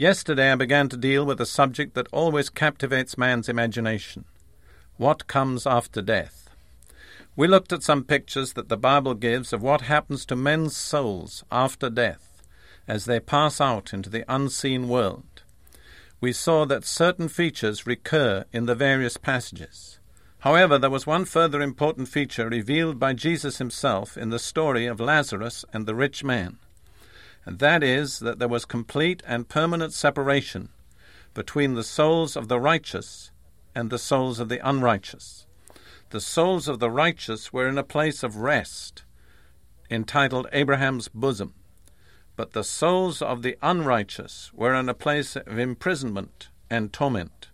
Yesterday I began to deal with a subject that always captivates man's imagination what comes after death. We looked at some pictures that the Bible gives of what happens to men's souls after death as they pass out into the unseen world. We saw that certain features recur in the various passages. However, there was one further important feature revealed by Jesus himself in the story of Lazarus and the rich man and that is that there was complete and permanent separation between the souls of the righteous and the souls of the unrighteous. The souls of the righteous were in a place of rest, entitled Abraham's bosom, but the souls of the unrighteous were in a place of imprisonment and torment.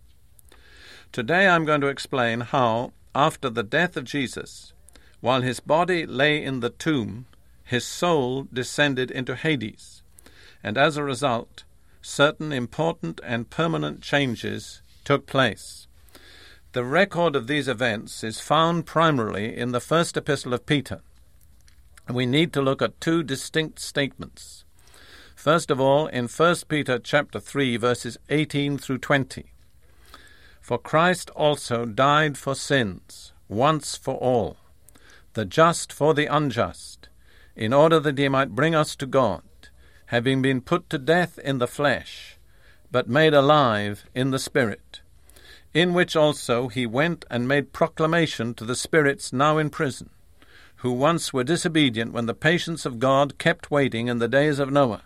Today I'm going to explain how, after the death of Jesus, while his body lay in the tomb, his soul descended into Hades, and as a result, certain important and permanent changes took place. The record of these events is found primarily in the first epistle of Peter. We need to look at two distinct statements. First of all, in 1 Peter chapter 3 verses 18 through 20. For Christ also died for sins once for all, the just for the unjust in order that he might bring us to God, having been put to death in the flesh, but made alive in the Spirit, in which also he went and made proclamation to the spirits now in prison, who once were disobedient when the patience of God kept waiting in the days of Noah,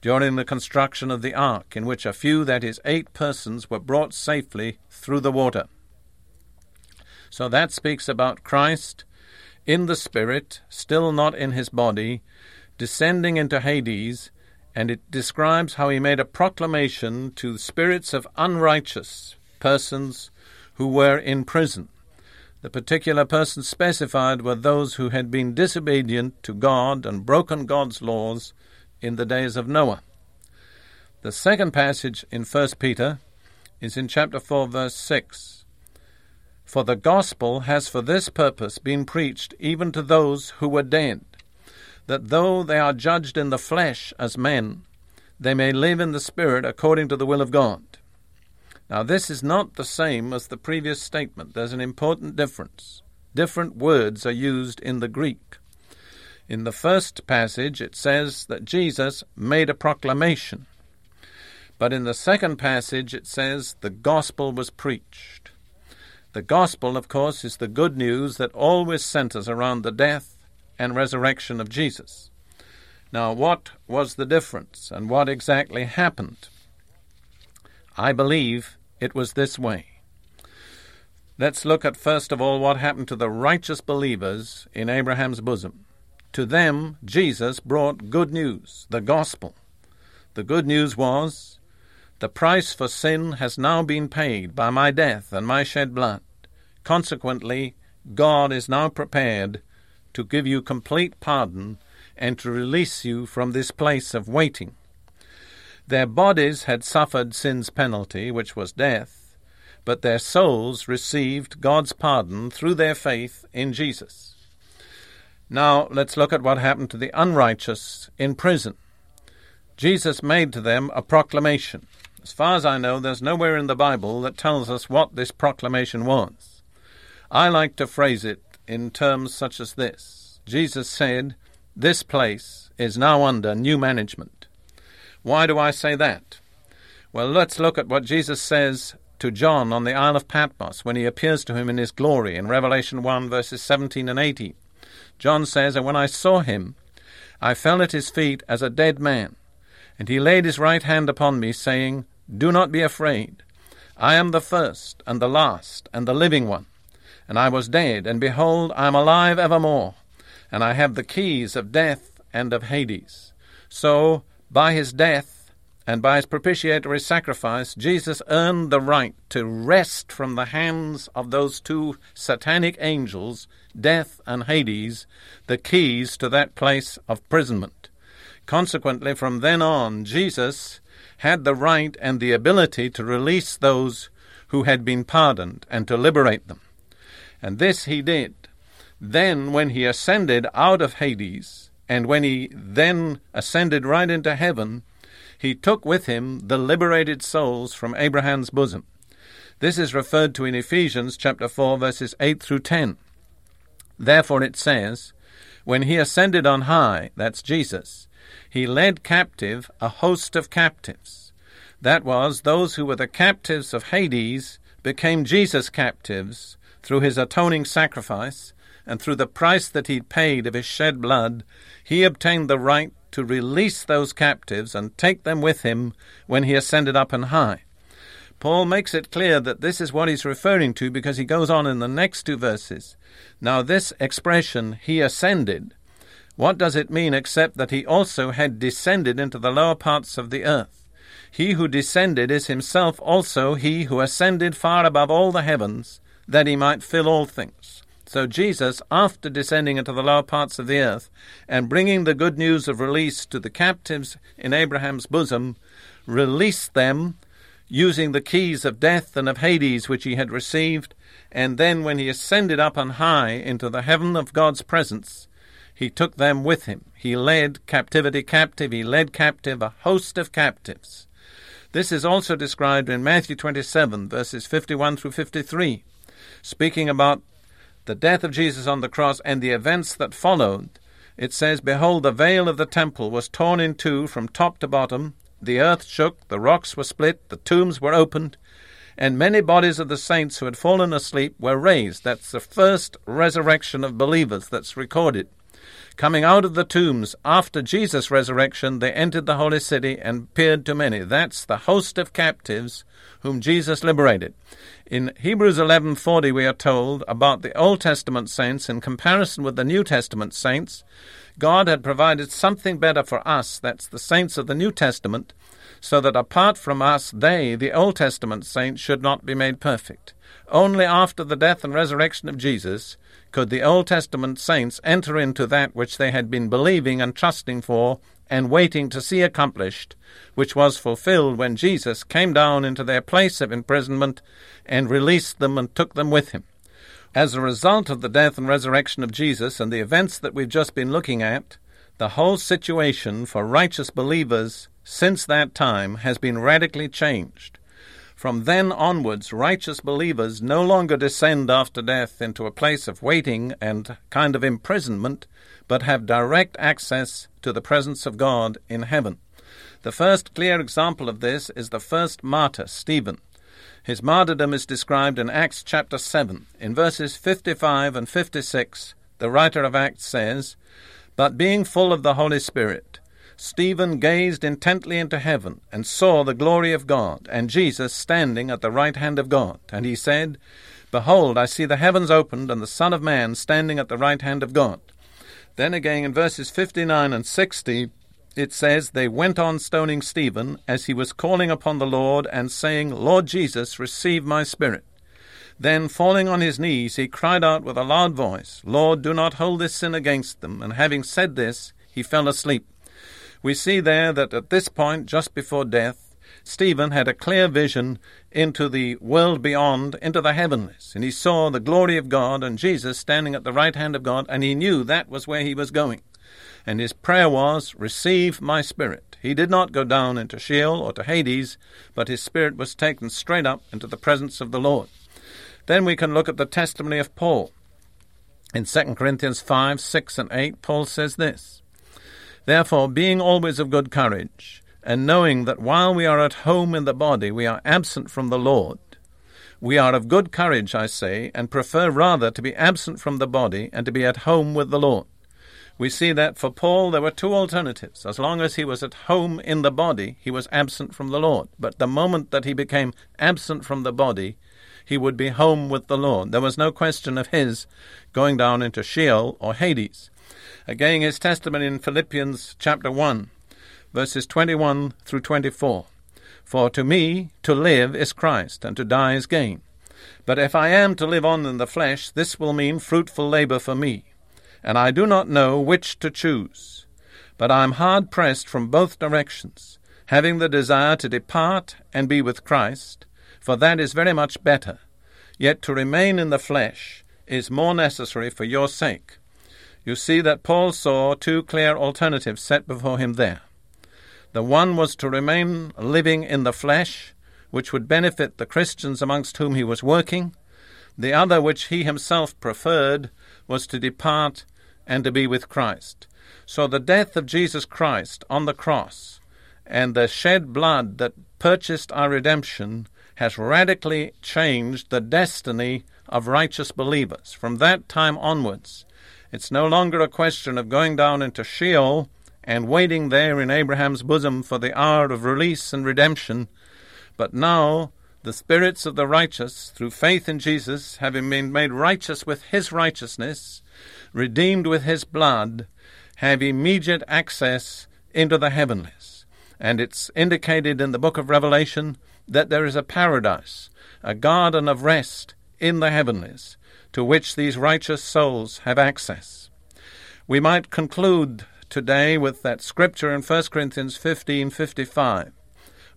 during the construction of the ark, in which a few, that is, eight persons, were brought safely through the water. So that speaks about Christ in the spirit, still not in his body, descending into Hades, and it describes how he made a proclamation to spirits of unrighteous persons who were in prison. The particular persons specified were those who had been disobedient to God and broken God's laws in the days of Noah. The second passage in 1 Peter is in chapter 4, verse 6. For the gospel has for this purpose been preached even to those who were dead, that though they are judged in the flesh as men, they may live in the spirit according to the will of God. Now, this is not the same as the previous statement. There's an important difference. Different words are used in the Greek. In the first passage, it says that Jesus made a proclamation. But in the second passage, it says the gospel was preached. The gospel, of course, is the good news that always centers around the death and resurrection of Jesus. Now, what was the difference and what exactly happened? I believe it was this way. Let's look at first of all what happened to the righteous believers in Abraham's bosom. To them, Jesus brought good news, the gospel. The good news was the price for sin has now been paid by my death and my shed blood. Consequently, God is now prepared to give you complete pardon and to release you from this place of waiting. Their bodies had suffered sin's penalty, which was death, but their souls received God's pardon through their faith in Jesus. Now let's look at what happened to the unrighteous in prison. Jesus made to them a proclamation. As far as I know, there's nowhere in the Bible that tells us what this proclamation was. I like to phrase it in terms such as this Jesus said, This place is now under new management. Why do I say that? Well, let's look at what Jesus says to John on the Isle of Patmos when he appears to him in his glory in Revelation 1, verses 17 and 18. John says, And when I saw him, I fell at his feet as a dead man. And he laid his right hand upon me, saying, do not be afraid. I am the first and the last and the living one. And I was dead, and behold, I am alive evermore. And I have the keys of death and of Hades. So, by his death and by his propitiatory sacrifice, Jesus earned the right to wrest from the hands of those two satanic angels, death and Hades, the keys to that place of imprisonment. Consequently, from then on, Jesus had the right and the ability to release those who had been pardoned and to liberate them. And this he did. Then, when he ascended out of Hades, and when he then ascended right into heaven, he took with him the liberated souls from Abraham's bosom. This is referred to in Ephesians chapter 4 verses 8 through 10. Therefore it says, When he ascended on high, that's Jesus, he led captive a host of captives. That was, those who were the captives of Hades became Jesus' captives through his atoning sacrifice, and through the price that he paid of his shed blood, he obtained the right to release those captives and take them with him when he ascended up on high. Paul makes it clear that this is what he's referring to because he goes on in the next two verses. Now, this expression, he ascended, what does it mean except that he also had descended into the lower parts of the earth? He who descended is himself also he who ascended far above all the heavens, that he might fill all things. So Jesus, after descending into the lower parts of the earth and bringing the good news of release to the captives in Abraham's bosom, released them using the keys of death and of Hades which he had received, and then when he ascended up on high into the heaven of God's presence, he took them with him. He led captivity captive. He led captive a host of captives. This is also described in Matthew 27, verses 51 through 53, speaking about the death of Jesus on the cross and the events that followed. It says, Behold, the veil of the temple was torn in two from top to bottom. The earth shook, the rocks were split, the tombs were opened, and many bodies of the saints who had fallen asleep were raised. That's the first resurrection of believers that's recorded. Coming out of the tombs after Jesus' resurrection, they entered the holy city and appeared to many. That's the host of captives whom Jesus liberated. In Hebrews 11:40 we are told about the Old Testament saints in comparison with the New Testament saints, God had provided something better for us, that's the saints of the New Testament, so that apart from us they, the Old Testament saints, should not be made perfect. Only after the death and resurrection of Jesus could the Old Testament saints enter into that which they had been believing and trusting for and waiting to see accomplished, which was fulfilled when Jesus came down into their place of imprisonment and released them and took them with him. As a result of the death and resurrection of Jesus and the events that we've just been looking at, the whole situation for righteous believers since that time has been radically changed. From then onwards, righteous believers no longer descend after death into a place of waiting and kind of imprisonment, but have direct access to the presence of God in heaven. The first clear example of this is the first martyr, Stephen. His martyrdom is described in Acts chapter 7. In verses 55 and 56, the writer of Acts says, But being full of the Holy Spirit, Stephen gazed intently into heaven and saw the glory of God and Jesus standing at the right hand of God. And he said, Behold, I see the heavens opened and the Son of Man standing at the right hand of God. Then again in verses 59 and 60, it says, They went on stoning Stephen as he was calling upon the Lord and saying, Lord Jesus, receive my spirit. Then, falling on his knees, he cried out with a loud voice, Lord, do not hold this sin against them. And having said this, he fell asleep. We see there that at this point, just before death, Stephen had a clear vision into the world beyond, into the heavenlies, and he saw the glory of God and Jesus standing at the right hand of God, and he knew that was where he was going. And his prayer was, Receive my spirit. He did not go down into Sheol or to Hades, but his spirit was taken straight up into the presence of the Lord. Then we can look at the testimony of Paul. In 2 Corinthians 5, 6, and 8, Paul says this Therefore, being always of good courage, and knowing that while we are at home in the body, we are absent from the Lord, we are of good courage, I say, and prefer rather to be absent from the body and to be at home with the Lord. We see that for Paul there were two alternatives. As long as he was at home in the body, he was absent from the Lord. But the moment that he became absent from the body, he would be home with the Lord. There was no question of his going down into Sheol or Hades. Again, his testimony in Philippians chapter 1, verses 21 through 24. For to me, to live is Christ, and to die is gain. But if I am to live on in the flesh, this will mean fruitful labor for me. And I do not know which to choose. But I am hard pressed from both directions, having the desire to depart and be with Christ, for that is very much better. Yet to remain in the flesh is more necessary for your sake. You see that Paul saw two clear alternatives set before him there. The one was to remain living in the flesh, which would benefit the Christians amongst whom he was working. The other, which he himself preferred, was to depart and to be with Christ. So the death of Jesus Christ on the cross and the shed blood that purchased our redemption has radically changed the destiny of righteous believers. From that time onwards, it's no longer a question of going down into Sheol and waiting there in Abraham's bosom for the hour of release and redemption. But now the spirits of the righteous, through faith in Jesus, having been made righteous with his righteousness, redeemed with his blood, have immediate access into the heavenlies. And it's indicated in the book of Revelation that there is a paradise, a garden of rest in the heavenlies, to which these righteous souls have access. We might conclude today with that scripture in 1 Corinthians 15:55.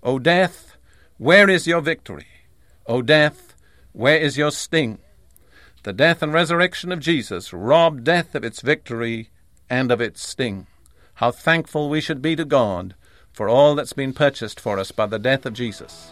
O death, where is your victory? O death, where is your sting? The death and resurrection of Jesus robbed death of its victory and of its sting. How thankful we should be to God for all that's been purchased for us by the death of Jesus.